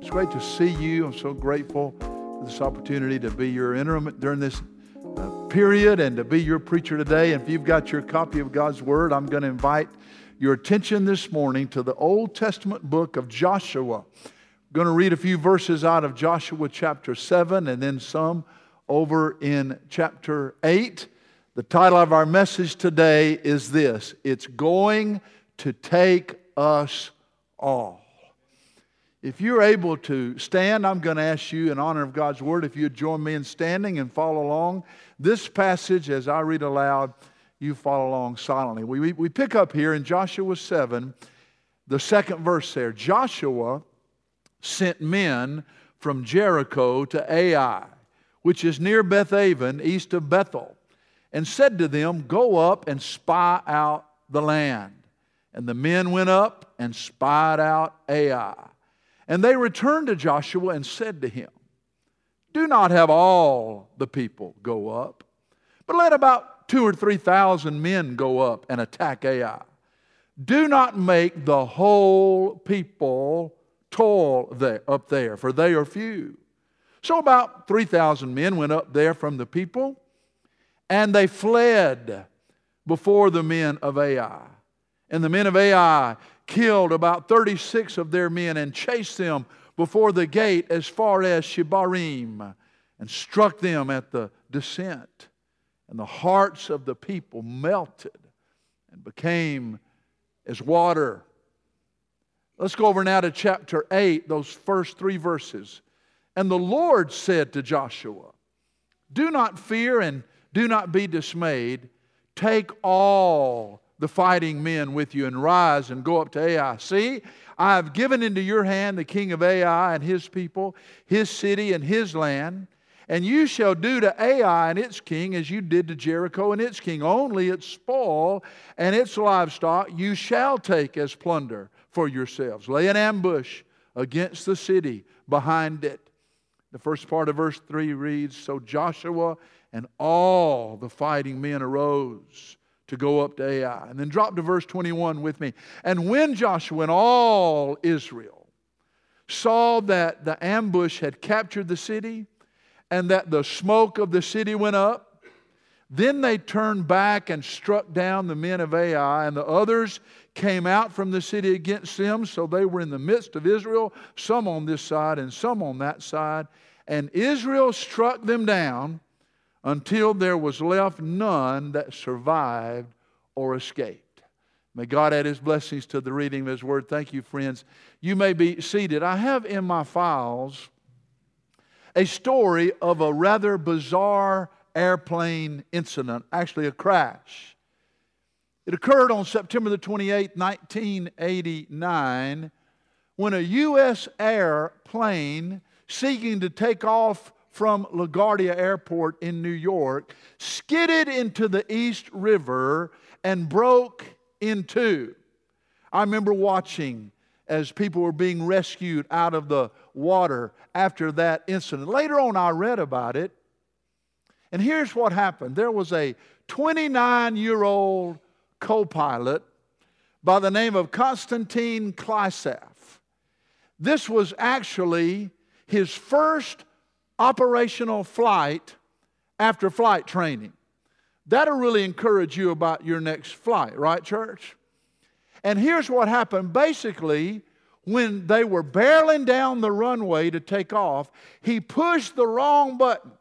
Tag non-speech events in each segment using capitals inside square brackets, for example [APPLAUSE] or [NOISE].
It's great to see you. I'm so grateful for this opportunity to be your interim during this uh, period and to be your preacher today. And if you've got your copy of God's Word, I'm going to invite your attention this morning to the Old Testament book of Joshua. I'm going to read a few verses out of Joshua chapter 7 and then some over in chapter 8. The title of our message today is this It's Going to Take Us All. If you're able to stand, I'm going to ask you, in honor of God's word, if you'd join me in standing and follow along. This passage, as I read aloud, you follow along silently. We, we, we pick up here in Joshua 7, the second verse there. Joshua sent men from Jericho to Ai, which is near Bethaven, east of Bethel, and said to them, Go up and spy out the land. And the men went up and spied out Ai. And they returned to Joshua and said to him, Do not have all the people go up, but let about two or three thousand men go up and attack Ai. Do not make the whole people toil there, up there, for they are few. So about 3,000 men went up there from the people, and they fled before the men of Ai. And the men of Ai killed about 36 of their men and chased them before the gate as far as Shebarim and struck them at the descent. And the hearts of the people melted and became as water. Let's go over now to chapter 8, those first three verses. And the Lord said to Joshua, Do not fear and do not be dismayed. Take all the fighting men with you and rise and go up to Ai. See, I have given into your hand the king of Ai and his people, his city and his land. And you shall do to Ai and its king as you did to Jericho and its king. Only its spoil and its livestock you shall take as plunder for yourselves. Lay an ambush against the city behind it. The first part of verse 3 reads So Joshua and all the fighting men arose to go up to Ai. And then drop to verse 21 with me. And when Joshua and all Israel saw that the ambush had captured the city and that the smoke of the city went up, then they turned back and struck down the men of Ai, and the others came out from the city against them. So they were in the midst of Israel, some on this side and some on that side. And Israel struck them down until there was left none that survived or escaped. May God add His blessings to the reading of His Word. Thank you, friends. You may be seated. I have in my files a story of a rather bizarre airplane incident, actually, a crash. It occurred on September the 28th, 1989, when a U.S. airplane seeking to take off from LaGuardia Airport in New York skidded into the East River and broke in two. I remember watching as people were being rescued out of the water after that incident. Later on, I read about it. And here's what happened there was a 29 year old co pilot by the name of Constantine Kleissas. This was actually his first operational flight after flight training. That'll really encourage you about your next flight, right, church? And here's what happened. Basically, when they were barreling down the runway to take off, he pushed the wrong button.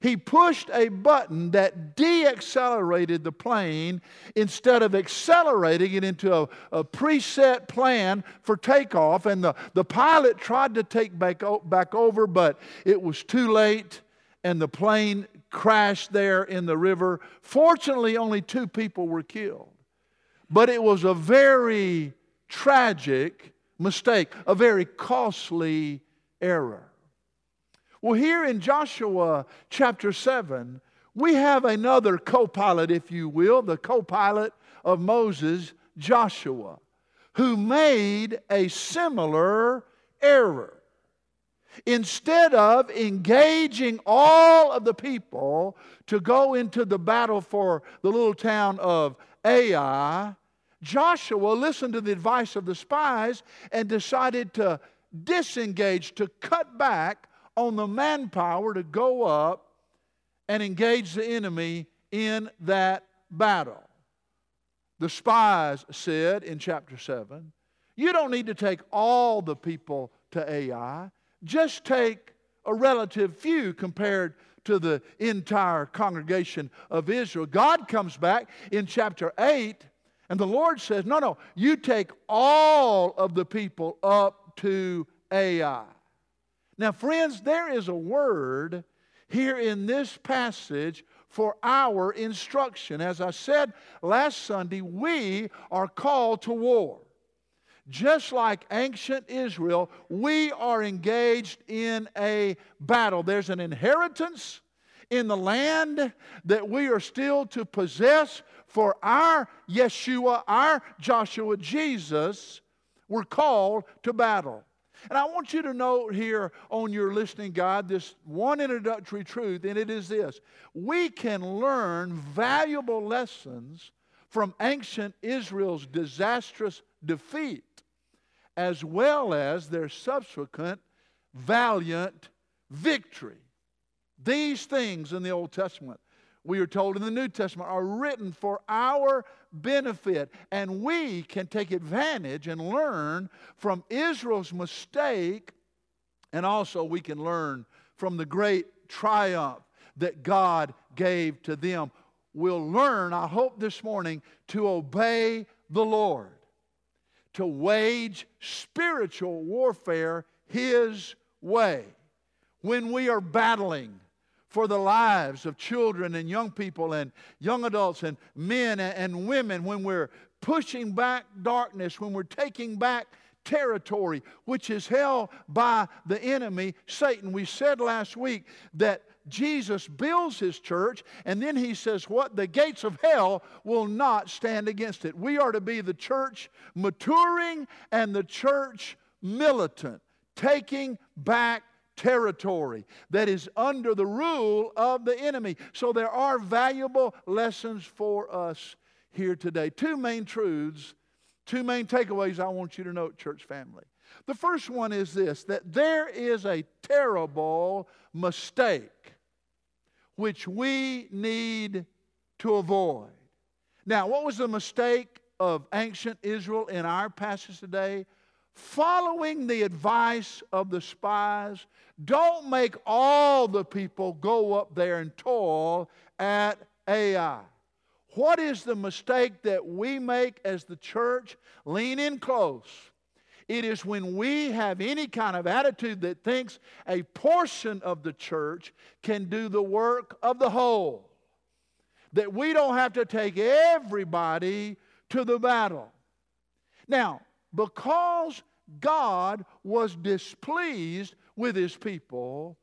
He pushed a button that deaccelerated the plane instead of accelerating it into a, a preset plan for takeoff. And the, the pilot tried to take back, back over, but it was too late, and the plane crashed there in the river. Fortunately, only two people were killed. But it was a very tragic mistake, a very costly error. Well, here in Joshua chapter 7, we have another co pilot, if you will, the co pilot of Moses, Joshua, who made a similar error. Instead of engaging all of the people to go into the battle for the little town of Ai, Joshua listened to the advice of the spies and decided to disengage, to cut back on the manpower to go up and engage the enemy in that battle. The spies said in chapter 7, You don't need to take all the people to Ai, just take a relative few compared to the entire congregation of Israel. God comes back in chapter 8, and the Lord says, No, no, you take all of the people up to Ai. Now, friends, there is a word here in this passage for our instruction. As I said last Sunday, we are called to war. Just like ancient Israel, we are engaged in a battle. There's an inheritance in the land that we are still to possess for our Yeshua, our Joshua, Jesus. We're called to battle. And I want you to note here on your listening guide this one introductory truth, and it is this we can learn valuable lessons from ancient Israel's disastrous defeat, as well as their subsequent valiant victory. These things in the Old Testament, we are told in the New Testament, are written for our benefit. And we can take advantage and learn from Israel's mistake, and also we can learn from the great triumph that God gave to them. We'll learn, I hope, this morning to obey the Lord, to wage spiritual warfare His way. When we are battling, for the lives of children and young people and young adults and men and women when we're pushing back darkness, when we're taking back territory which is held by the enemy, Satan. We said last week that Jesus builds his church, and then he says, What? The gates of hell will not stand against it. We are to be the church maturing and the church militant, taking back territory that is under the rule of the enemy. So there are valuable lessons for us here today. Two main truths, two main takeaways I want you to note, church family. The first one is this that there is a terrible mistake which we need to avoid. Now, what was the mistake of ancient Israel in our passage today? Following the advice of the spies don't make all the people go up there and toil at Ai. What is the mistake that we make as the church? Lean in close. It is when we have any kind of attitude that thinks a portion of the church can do the work of the whole. That we don't have to take everybody to the battle. Now, because God was displeased with his people,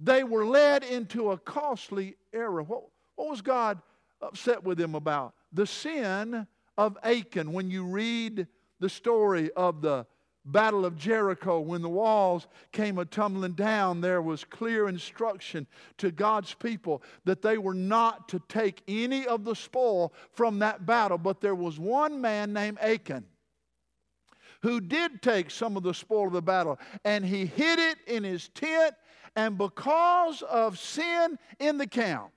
they were led into a costly error. What, what was God upset with them about? The sin of Achan. When you read the story of the Battle of Jericho, when the walls came a tumbling down, there was clear instruction to God's people that they were not to take any of the spoil from that battle. But there was one man named Achan who did take some of the spoil of the battle, and he hid it in his tent. And because of sin in the camp,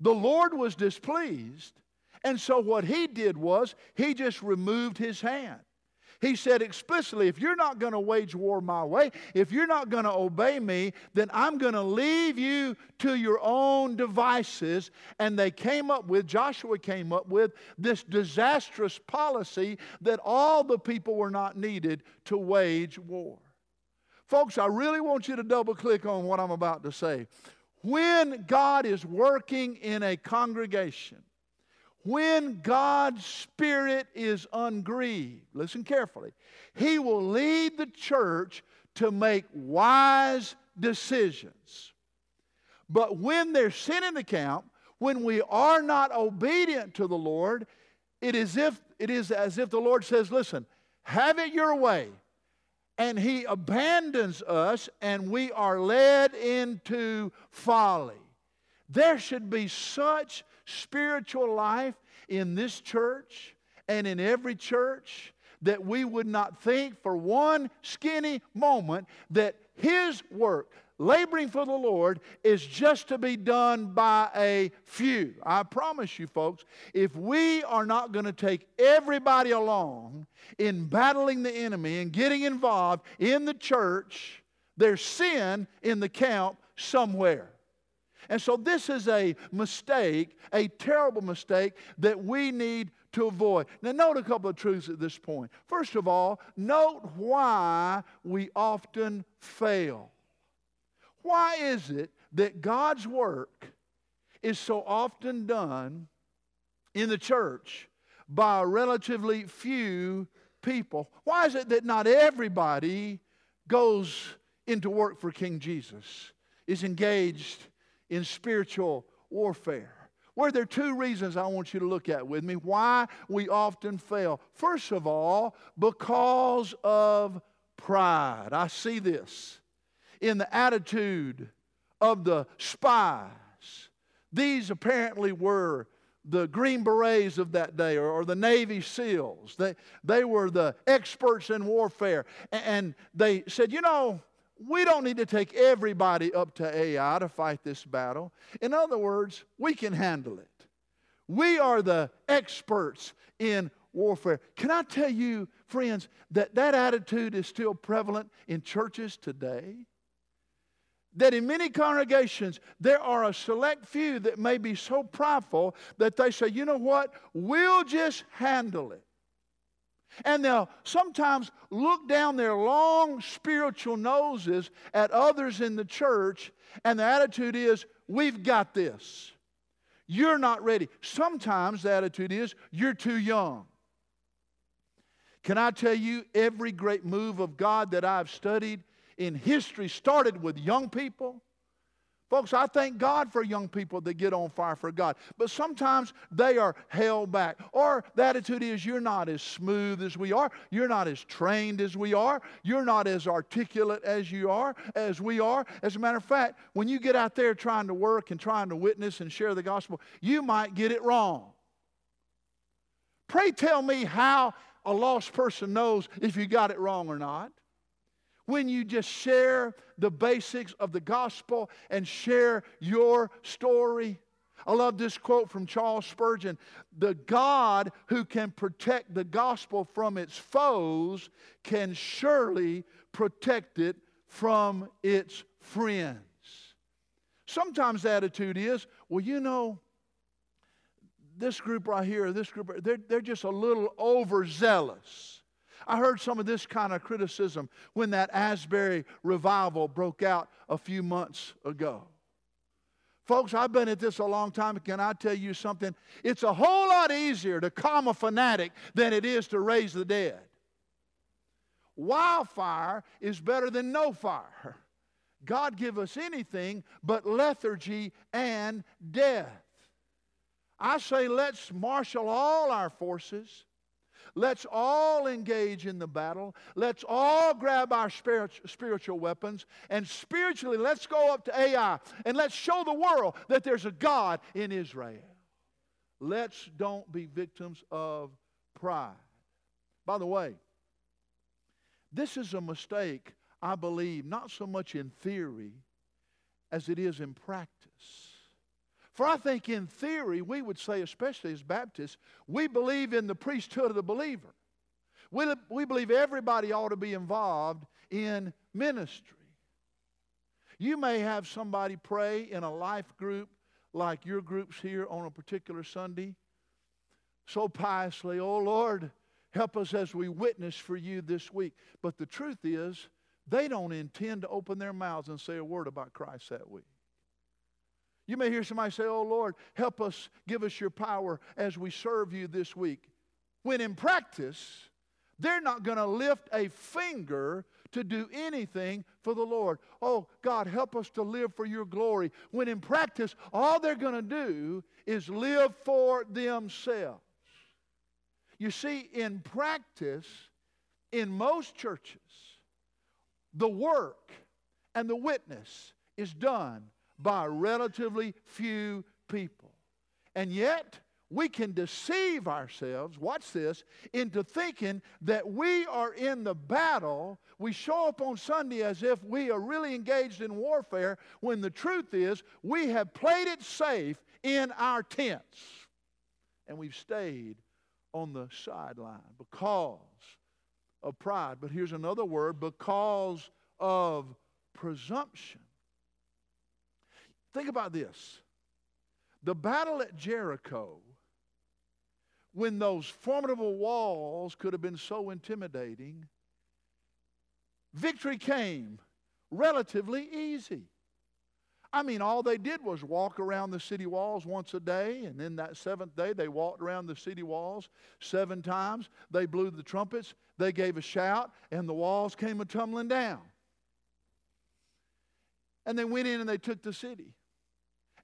the Lord was displeased. And so what he did was he just removed his hand. He said explicitly, if you're not going to wage war my way, if you're not going to obey me, then I'm going to leave you to your own devices. And they came up with, Joshua came up with this disastrous policy that all the people were not needed to wage war. Folks, I really want you to double click on what I'm about to say. When God is working in a congregation, when God's Spirit is ungrieved, listen carefully, He will lead the church to make wise decisions. But when there's sin in the camp, when we are not obedient to the Lord, it is, if, it is as if the Lord says, Listen, have it your way. and he abandons us and we are led into folly. There should be such spiritual life in this church and in every church that we would not think for one skinny moment that his work, laboring for the Lord is just to be done by a few. I promise you, folks, if we are not going to take everybody along in battling the enemy and getting involved in the church, there's sin in the camp somewhere. And so, this is a mistake, a terrible mistake that we need to avoid. Now, note a couple of truths at this point. First of all, note why we often fail. Why is it that God's work is so often done in the church by relatively few people? Why is it that not everybody goes into work for King Jesus, is engaged in spiritual warfare? Were there are two reasons I want you to look at with me why we often fail? First of all, because of pride. I see this in the attitude of the spies. These apparently were the Green Berets of that day or, or, the Navy SEALs. They, they were the experts in warfare. And they said, you know, we don't need to take everybody up to Ai to fight this battle. In other words, we can handle it. We are the experts in warfare. Can I tell you, friends, that that attitude is still prevalent in churches today? that in many congregations there are a select few that may be so prideful that they say, you know what, we'll just handle it. And they'll sometimes look down their long spiritual noses at others in the church, and the attitude is, we've got this. You're not ready. Sometimes the attitude is, you're too young. Can I tell you, every great move of God that I've studied in history started with young people. Folks, I thank God for young people that get on fire for God. But sometimes they are held back. Or the attitude is you're not as smooth as we are. You're not as trained as we are. You're not as articulate as you are, as we are. As a matter of fact, when you get out there trying to work and trying to witness and share the gospel, you might get it wrong. Pray tell me how a lost person knows if you got it wrong or not when you just share the basics of the gospel and share your story. I love this quote from Charles Spurgeon The God who can protect the gospel from its foes can surely protect it from its friends. Sometimes the attitude is, well, you know, this group right here, this group, they're, they're just a little overzealous. I heard some of this kind of criticism when that Asbury revival broke out a few months ago. Folks, I've been at this a long time. Can I tell you something? It's a whole lot easier to calm a fanatic than it is to raise the dead. Wildfire is better than no fire. God give us anything but lethargy and death. I say let's marshal all our forces Let's all engage in the battle. Let's all grab our spiritual weapons. And spiritually, let's go up to Ai and let's show the world that there's a God in Israel. Let's don't be victims of pride. By the way, this is a mistake, I believe, not so much in theory as it is in practice. For I think in theory, we would say, especially as Baptists, we believe in the priesthood of the believer. We, we believe everybody ought to be involved in ministry. You may have somebody pray in a life group like your groups here on a particular Sunday so piously, oh Lord, help us as we witness for you this week. But the truth is, they don't intend to open their mouths and say a word about Christ that week. You may hear somebody say, Oh Lord, help us, give us your power as we serve you this week. When in practice, they're not going to lift a finger to do anything for the Lord. Oh, God, help us to live for your glory. When in practice, all they're going to do is live for themselves. You see, in practice, in most churches, the work and the witness is done by relatively few people. And yet, we can deceive ourselves, watch this, into thinking that we are in the battle. We show up on Sunday as if we are really engaged in warfare, when the truth is we have played it safe in our tents. And we've stayed on the sideline because of pride. But here's another word because of presumption. Think about this the battle at Jericho, when those formidable walls could have been so intimidating, victory came relatively easy. I mean, all they did was walk around the city walls once a day, and then that seventh day they walked around the city walls seven times. They blew the trumpets, they gave a shout, and the walls came a tumbling down. And they went in and they took the city.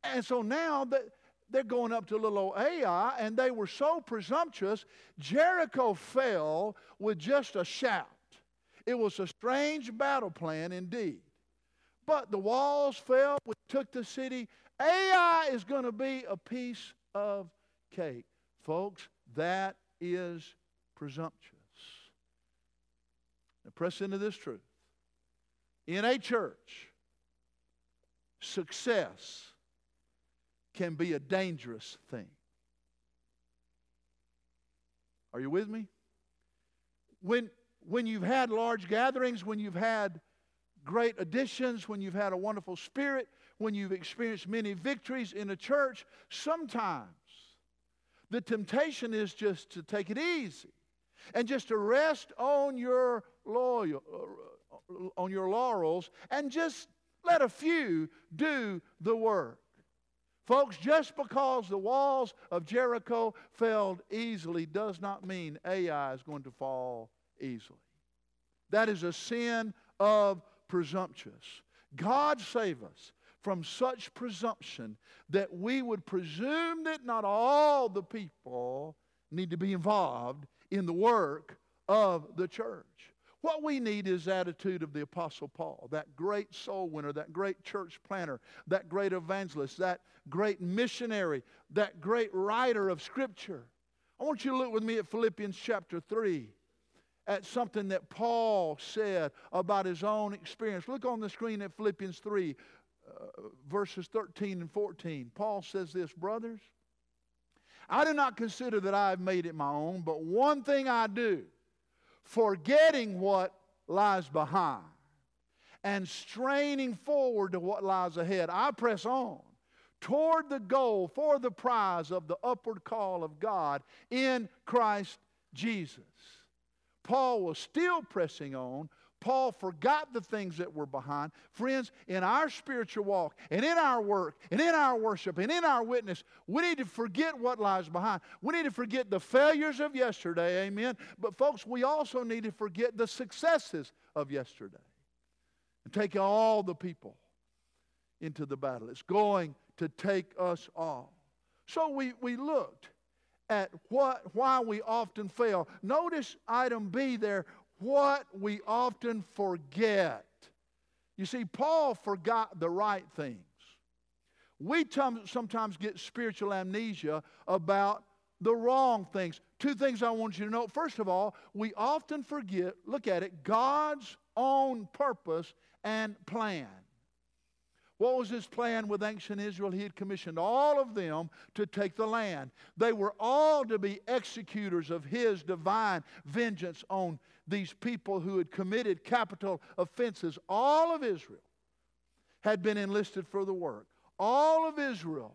And so now that they're going up to little old Ai, and they were so presumptuous, Jericho fell with just a shout. It was a strange battle plan indeed. But the walls fell, we took the city. Ai is going to be a piece of cake. Folks, that is presumptuous. Now, press into this truth. In a church, success can be a dangerous thing. Are you with me? When, when you've had large gatherings, when you've had great additions, when you've had a wonderful spirit, when you've experienced many victories in a church, sometimes the temptation is just to take it easy and just to rest on your loyal, on your laurels and just let a few do the work. Folks, just because the walls of Jericho fell easily does not mean Ai is going to fall easily. That is a sin of presumptuous. God save us from such presumption that we would presume that not all the people need to be involved in the work of the church. What we need is attitude of the Apostle Paul, that great soul winner, that great church planter, that great evangelist, that great missionary, that great writer of Scripture. I want you to look with me at Philippians chapter 3 at something that Paul said about his own experience. Look on the screen at Philippians 3, uh, verses 13 and 14. Paul says this, brothers, I do not consider that I have made it my own, but one thing I do forgetting what lies behind and straining forward to what lies ahead. I press on toward the goal for the prize of the upward call of God in Christ Jesus. Paul was still pressing on, Paul forgot the things that were behind. Friends, in our spiritual walk and in our work and in our worship and in our witness, we need to forget what lies behind. We need to forget the failures of yesterday, amen. But, folks, we also need to forget the successes of yesterday and take all the people into the battle. It's going to take us all. So we, we looked at what, why we often fail. Notice item B there what we often forget. You see, Paul forgot the right things. We sometimes get spiritual amnesia about the wrong things. Two things I want you to know. First of all, we often forget, look at it, God's own purpose and plan. What was his plan with ancient Israel? He had commissioned all of them to take the land. They were all to be executors of his divine vengeance on these people who had committed capital offenses. All of Israel had been enlisted for the work. All of Israel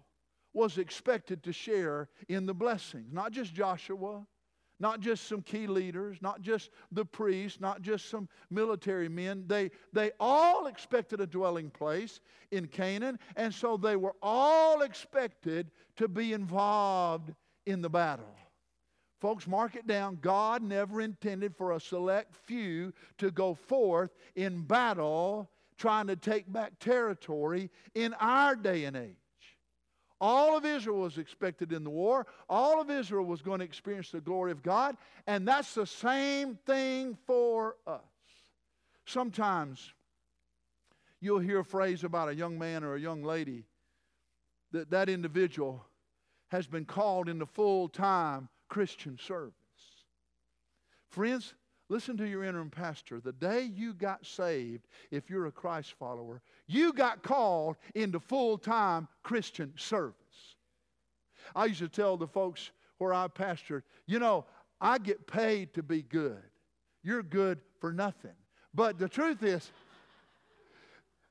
was expected to share in the blessings, not just Joshua, not just some key leaders, not just the priests, not just some military men. They, they all expected a dwelling place in Canaan, and so they were all expected to be involved in the battle. Folks, mark it down. God never intended for a select few to go forth in battle trying to take back territory in our day and age. All of Israel was expected in the war. All of Israel was going to experience the glory of God. And that's the same thing for us. Sometimes you'll hear a phrase about a young man or a young lady that that individual has been called into full time Christian service. Friends, listen to your interim pastor. The day you got saved, if you're a Christ follower, you got called into full time Christian service. I used to tell the folks where I pastored, you know, I get paid to be good. You're good for nothing. But the truth is,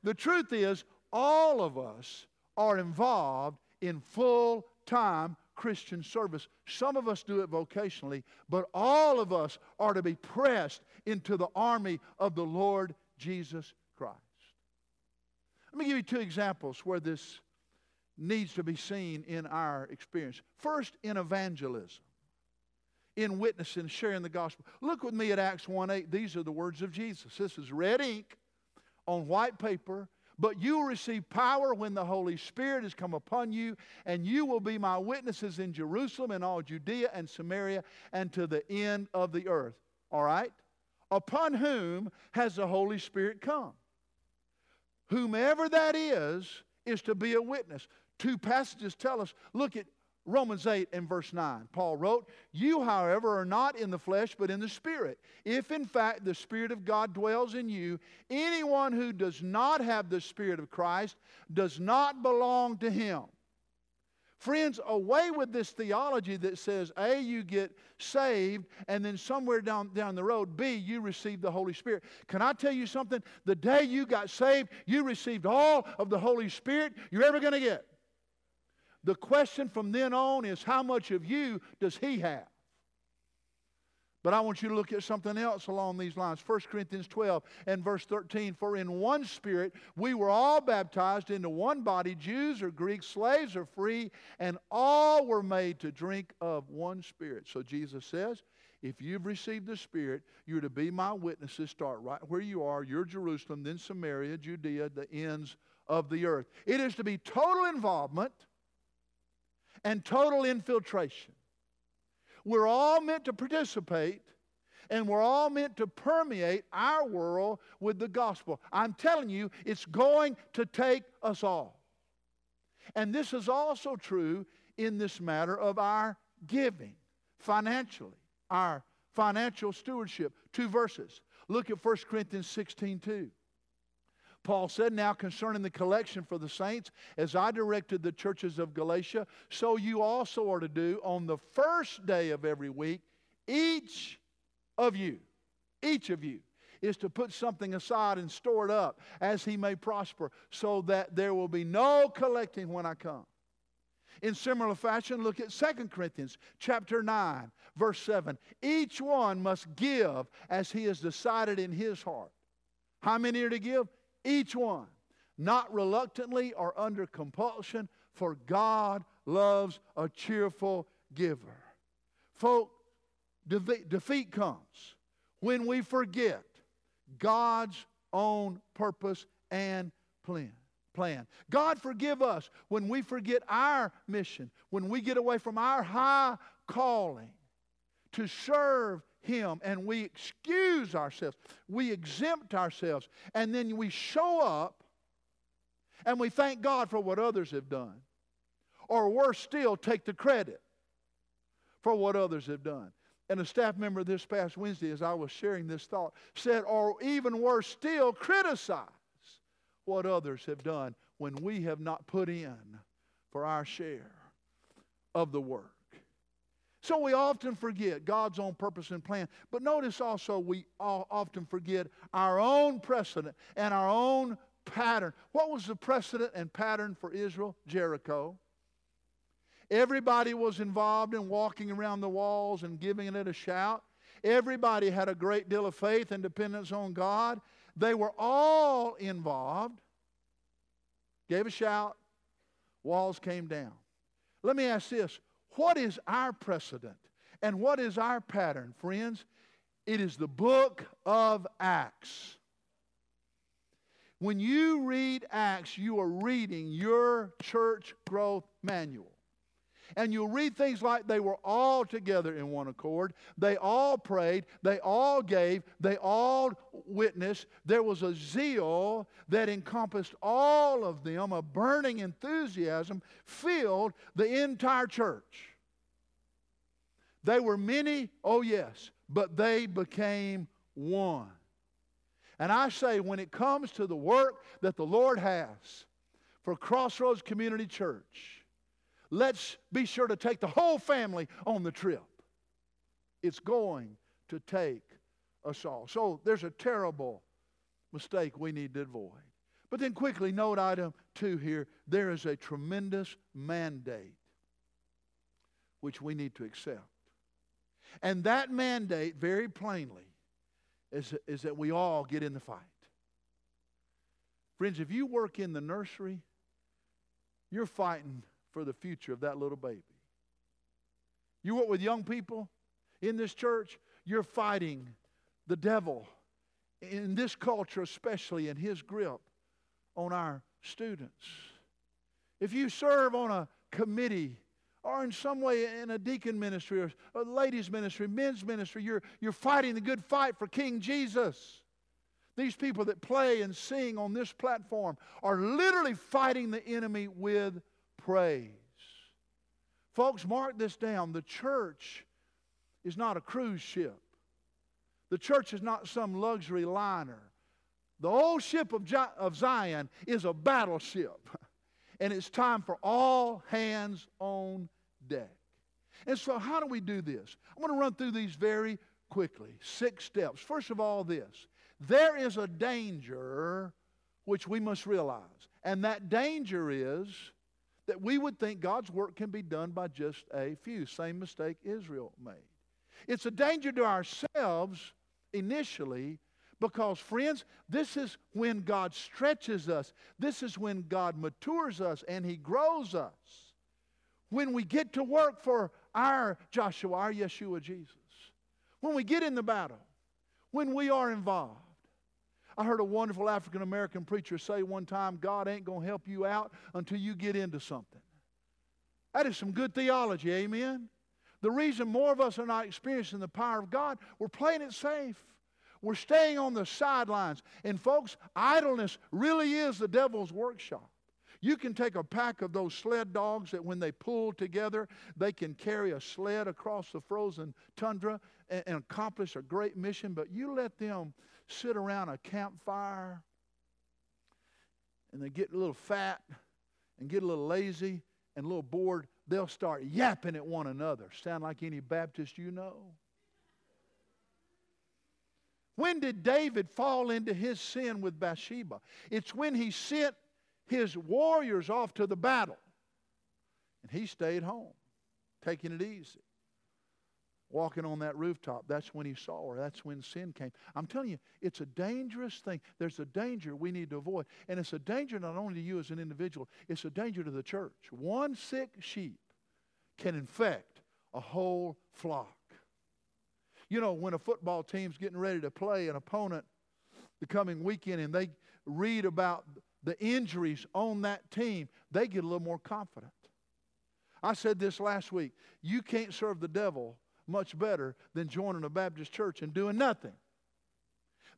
the truth is, all of us are involved in full time Christian service. Some of us do it vocationally, but all of us are to be pressed into the army of the Lord Jesus Christ. Let me give you two examples where this needs to be seen in our experience. First, in evangelism, in witnessing, sharing the gospel. Look with me at Acts 1 8. These are the words of Jesus. This is red ink on white paper but you will receive power when the Holy Spirit has come upon you, and you will be my witnesses in Jerusalem and all Judea and Samaria and to the end of the earth. All right? Upon whom has the Holy Spirit come? Whomever that is, is to be a witness. Two passages tell us look at Romans 8 and verse 9. Paul wrote, You, however, are not in the flesh, but in the Spirit. If in fact the Spirit of God dwells in you, anyone who does not have the Spirit of Christ does not belong to him. Friends, away with this theology that says, A, you get saved, and then somewhere down, down the road, B, you receive the Holy Spirit. Can I tell you something? The day you got saved, you received all of the Holy Spirit you're ever going to get. The question from then on is how much of you does he have? But I want you to look at something else along these lines. 1 Corinthians 12 and verse 13. For in one spirit we were all baptized into one body, Jews or Greeks, slaves or free, and all were made to drink of one spirit. So Jesus says, if you've received the Spirit, you're to be my witnesses. Start right where you are. You're Jerusalem, then Samaria, Judea, the ends of the earth. It is to be total involvement and total infiltration. We're all meant to participate and we're all meant to permeate our world with the gospel. I'm telling you, it's going to take us all. And this is also true in this matter of our giving financially, our financial stewardship. Two verses. Look at 1 Corinthians 16 2. Paul said, Now concerning the collection for the saints, as I directed the churches of Galatia, so you also are to do on the first day of every week, each of you, each of you is to put something aside and store it up as he may prosper, so that there will be no collecting when I come. In similar fashion, look at 2 Corinthians chapter 9, verse 7. Each one must give as he has decided in his heart. How many are to give? Each one, not reluctantly or under compulsion, for God loves a cheerful giver. Folk, defeat comes when we forget God's own purpose and plan. Plan. God forgive us when we forget our mission, when we get away from our high calling to serve him and we excuse ourselves, we exempt ourselves, and then we show up and we thank God for what others have done. Or worse still, take the credit for what others have done. And a staff member this past Wednesday, as I was sharing this thought, said, or even worse still, criticize what others have done when we have not put in for our share of the work. So we often forget God's own purpose and plan. But notice also we often forget our own precedent and our own pattern. What was the precedent and pattern for Israel? Jericho. Everybody was involved in walking around the walls and giving it a shout. Everybody had a great deal of faith and dependence on God. They were all involved. Gave a shout, walls came down. Let me ask this what is our precedent? And what is our pattern, friends? It is the book of Acts. When you read Acts, you are reading your church growth manual. And you'll read things like they were all together in one accord. They all prayed. They all gave. They all witnessed. There was a zeal that encompassed all of them. A burning enthusiasm filled the entire church. They were many, oh yes, but they became one. And I say, when it comes to the work that the Lord has for Crossroads Community Church, let's be sure to take the whole family on the trip. It's going to take us all. So there's a terrible mistake we need to avoid. But then quickly, note item two here there is a tremendous mandate which we need to accept. And that mandate, very plainly, is, is that we all get in the fight. Friends, if you work in the nursery, you're fighting for the future of that little baby. You work with young people in this church, you're fighting the devil in this culture, especially in his grip on our students. If you serve on a committee or in some way in a deacon ministry or a ladies' ministry, men's ministry, you're, you're fighting the good fight for King Jesus. These people that play and sing on this platform are literally fighting the enemy with praise. Folks, mark this down. The church is not a cruise ship, the church is not some luxury liner. The old ship of, of Zion is a battleship. [LAUGHS] And it's time for all hands on deck. And so, how do we do this? I want to run through these very quickly. Six steps. First of all, this there is a danger which we must realize. And that danger is that we would think God's work can be done by just a few. Same mistake Israel made. It's a danger to ourselves initially because, friends, this is when God stretches us, this is when God matures us and He grows us when we get to work for our Joshua, our Yeshua Jesus, when we get in the battle, when we are involved. I heard a wonderful African American preacher say one time, God ain't going to help you out until you get into something. That is some good theology, amen? The reason more of us are not experiencing the power of God, we're playing it safe. We're staying on the sidelines. And folks, idleness really is the devil's workshop. You can take a pack of those sled dogs that when they pull together, they can carry a sled across the frozen tundra and, and accomplish a great mission, but you let them sit around a campfire and they get a little fat and get a little lazy and a little bored, they'll start yapping at one another. Sound like any Baptist you know? When did David fall into his sin with Bathsheba? It's when he sent his warriors off to the battle. And he stayed home, taking it easy. Walking on that rooftop, that's when he saw her. That's when sin came. I'm telling you, it's a dangerous thing. There's a danger we need to avoid. And it's a danger not only to you as an individual, it's a danger to the church. One sick sheep can infect a whole flock. You know, when a football team's getting ready to play an opponent the coming weekend and they read about the injuries on that team, they get a little more confident. I said this last week. You can't serve the devil much better than joining a Baptist church and doing nothing.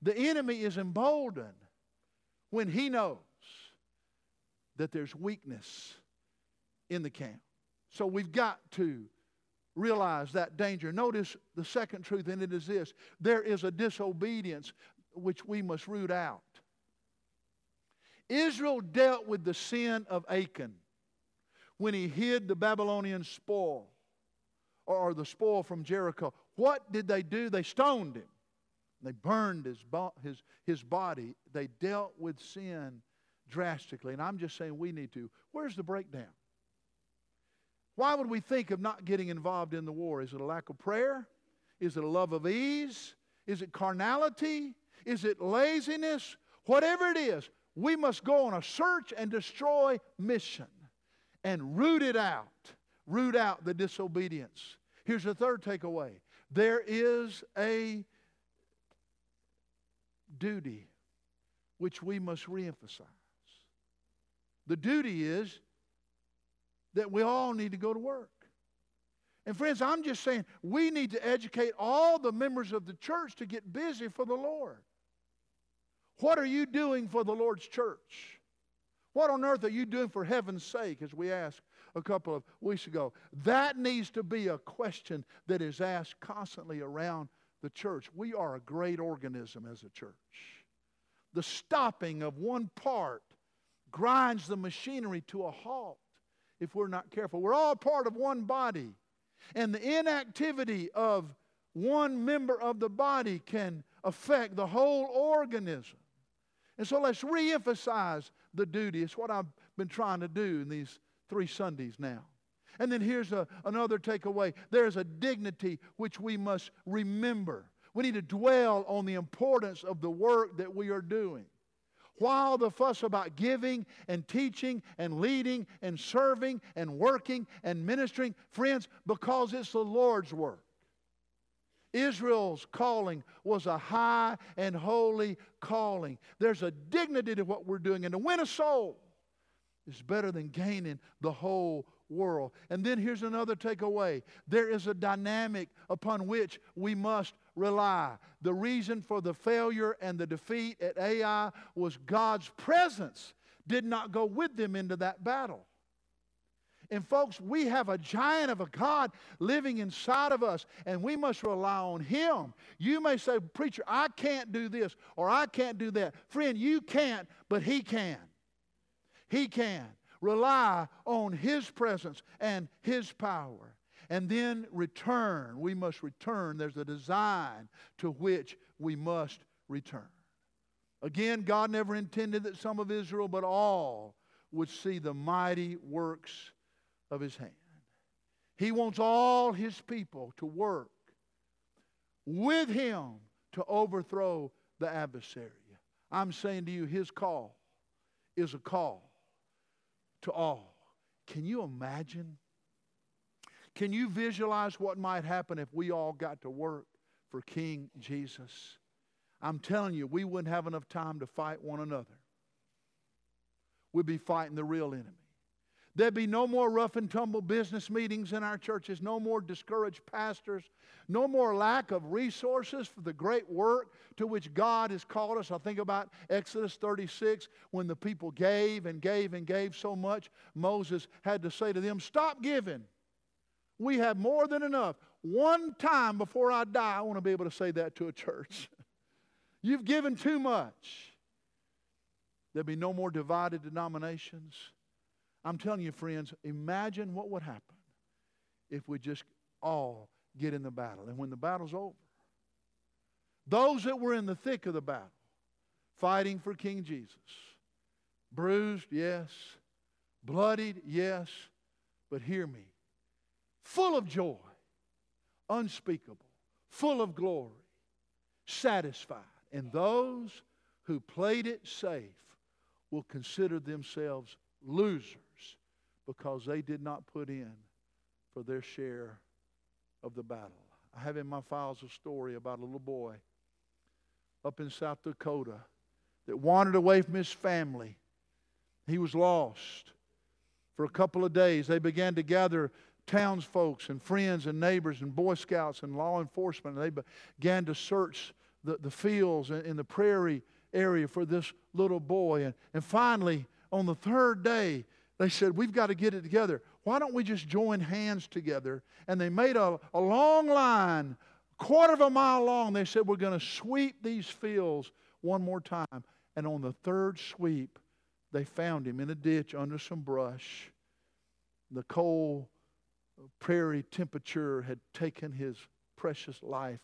The enemy is emboldened when he knows that there's weakness in the camp. So we've got to realize that danger. Notice the second truth, and it is this there is a disobedience which we must root out. Israel dealt with the sin of Achan when he hid the Babylonian spoil or the spoil from Jericho. What did they do? They stoned him. They burned his, his, his body. They dealt with sin drastically. And I'm just saying we need to. Where's the breakdown? Why would we think of not getting involved in the war? Is it a lack of prayer? Is it a love of ease? Is it carnality? Is it laziness? Whatever it is, we must go on a search and destroy mission and root it out. Root out the disobedience. Here's the third takeaway there is a duty which we must reemphasize. The duty is that we all need to go to work. And friends, I'm just saying we need to educate all the members of the church to get busy for the Lord. What are you doing for the Lord's church? What on earth are you doing for heaven's sake, as we asked a couple of weeks ago? That needs to be a question that is asked constantly around the church. We are a great organism as a church. The stopping of one part grinds the machinery to a halt if we're not careful. We're all part of one body. And the inactivity of one member of the body can affect the whole organism. And so let's reemphasize the duty. It's what I've been trying to do in these three Sundays now. And then here's a, another takeaway there's a dignity which we must remember. We need to dwell on the importance of the work that we are doing. While the fuss about giving and teaching and leading and serving and working and ministering, friends, because it's the Lord's work. Israel's calling was a high and holy calling. There's a dignity to what we're doing, and to win a soul is better than gaining the whole world. And then here's another takeaway there is a dynamic upon which we must rely. The reason for the failure and the defeat at Ai was God's presence did not go with them into that battle. And folks, we have a giant of a God living inside of us, and we must rely on Him. You may say, Preacher, I can't do this or I can't do that. Friend, you can't, but He can. He can. Rely on His presence and His power. And then return. We must return. There's a design to which we must return. Again, God never intended that some of Israel, but all, would see the mighty works of His hand. He wants all His people to work with Him to overthrow the adversary. I'm saying to you, His call is a call to all. Can you imagine? Can you visualize what might happen if we all got to work for King Jesus? I'm telling you, we wouldn't have enough time to fight one another. We'd be fighting the real enemy. There'd be no more rough and tumble business meetings in our churches, no more discouraged pastors, no more lack of resources for the great work to which God has called us. I think about Exodus 36 when the people gave and gave and gave so much, Moses had to say to them, Stop giving. We have more than enough. One time before I die, I want to be able to say that to a church. [LAUGHS] You've given too much. There'll be no more divided denominations. I'm telling you, friends, imagine what would happen if we just all get in the battle. And when the battle's over, those that were in the thick of the battle, fighting for King Jesus, bruised, yes, bloodied, yes, but hear me, full of joy, unspeakable, full of glory, satisfied. And those who played it safe will consider themselves losers because they did not put in for their share of the battle. I have in my files a story about a little boy up in South Dakota that wandered away from his family. He was lost. For a couple of days, they began to gather townsfolk and friends and neighbors and Boy Scouts and law enforcement. And they began to search the, the fields in the prairie area for this little boy. And, and finally, on the third day, they said, We've got to get it together. Why don't we just join hands together? And they made a, a long line, quarter of a mile long. They said, We're going to sweep these fields one more time. And on the third sweep, they found him in a ditch under some brush. The cold prairie temperature had taken his precious life,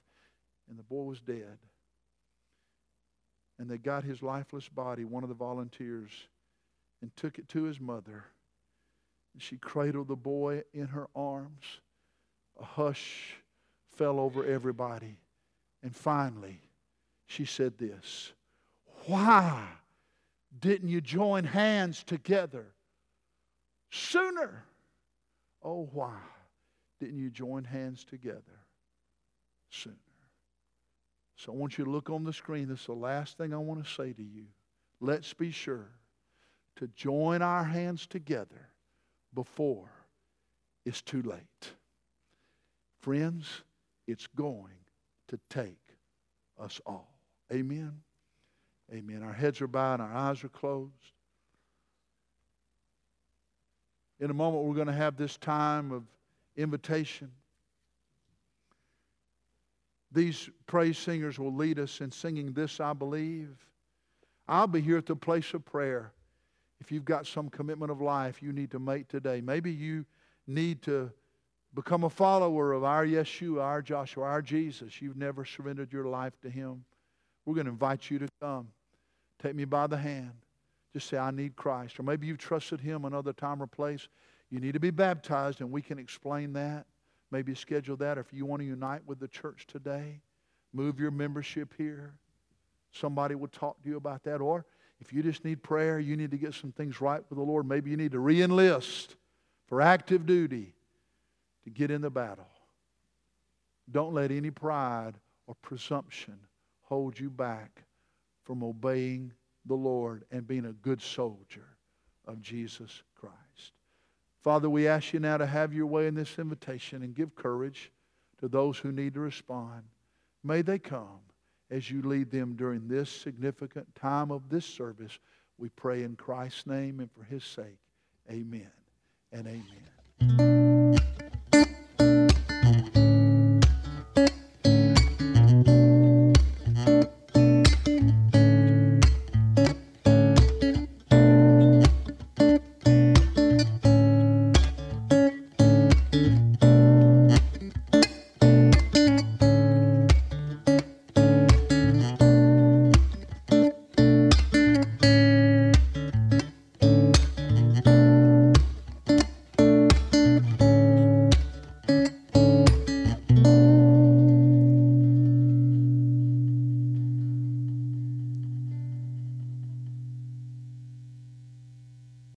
and the boy was dead. And they got his lifeless body, one of the volunteers and took it to his mother. And She cradled the boy in her arms. A hush fell over everybody. And finally, she said this Why didn't you join hands together sooner? Oh, why didn't you join hands together sooner? So I want you to look on the screen. This is the last thing I want to say to you. Let's be sure to join our hands together before it's too late. Friends, it's going to take us all. Amen. Amen. Our heads are bowed, and our eyes are closed. In a moment, we're going to have this time of invitation. These praise singers will lead us in singing this, I believe. I'll be here at the place of prayer. If you've got some commitment of life you need to make today, maybe you need to become a follower of our Yeshua, our Joshua, our Jesus. You've never surrendered your life to Him. We're going to invite you to come. Take me by the hand. Just say, I need Christ. Or maybe you've trusted Him another time or place. You need to be baptized, and we can explain that. Maybe schedule that. Or if you want to unite with the church today, move your membership here. Somebody will talk to you about that. Or if you just need prayer, you need to get some things right with the Lord. Maybe you need to re enlist for active duty to get in the battle. Don't let any pride or presumption hold you back from obeying the Lord and being a good soldier of Jesus Christ. Father, we ask you now to have your way in this invitation and give courage to those who need to respond. May they come as you lead them during this significant time of this service. We pray in Christ's name and for his sake. Amen and amen.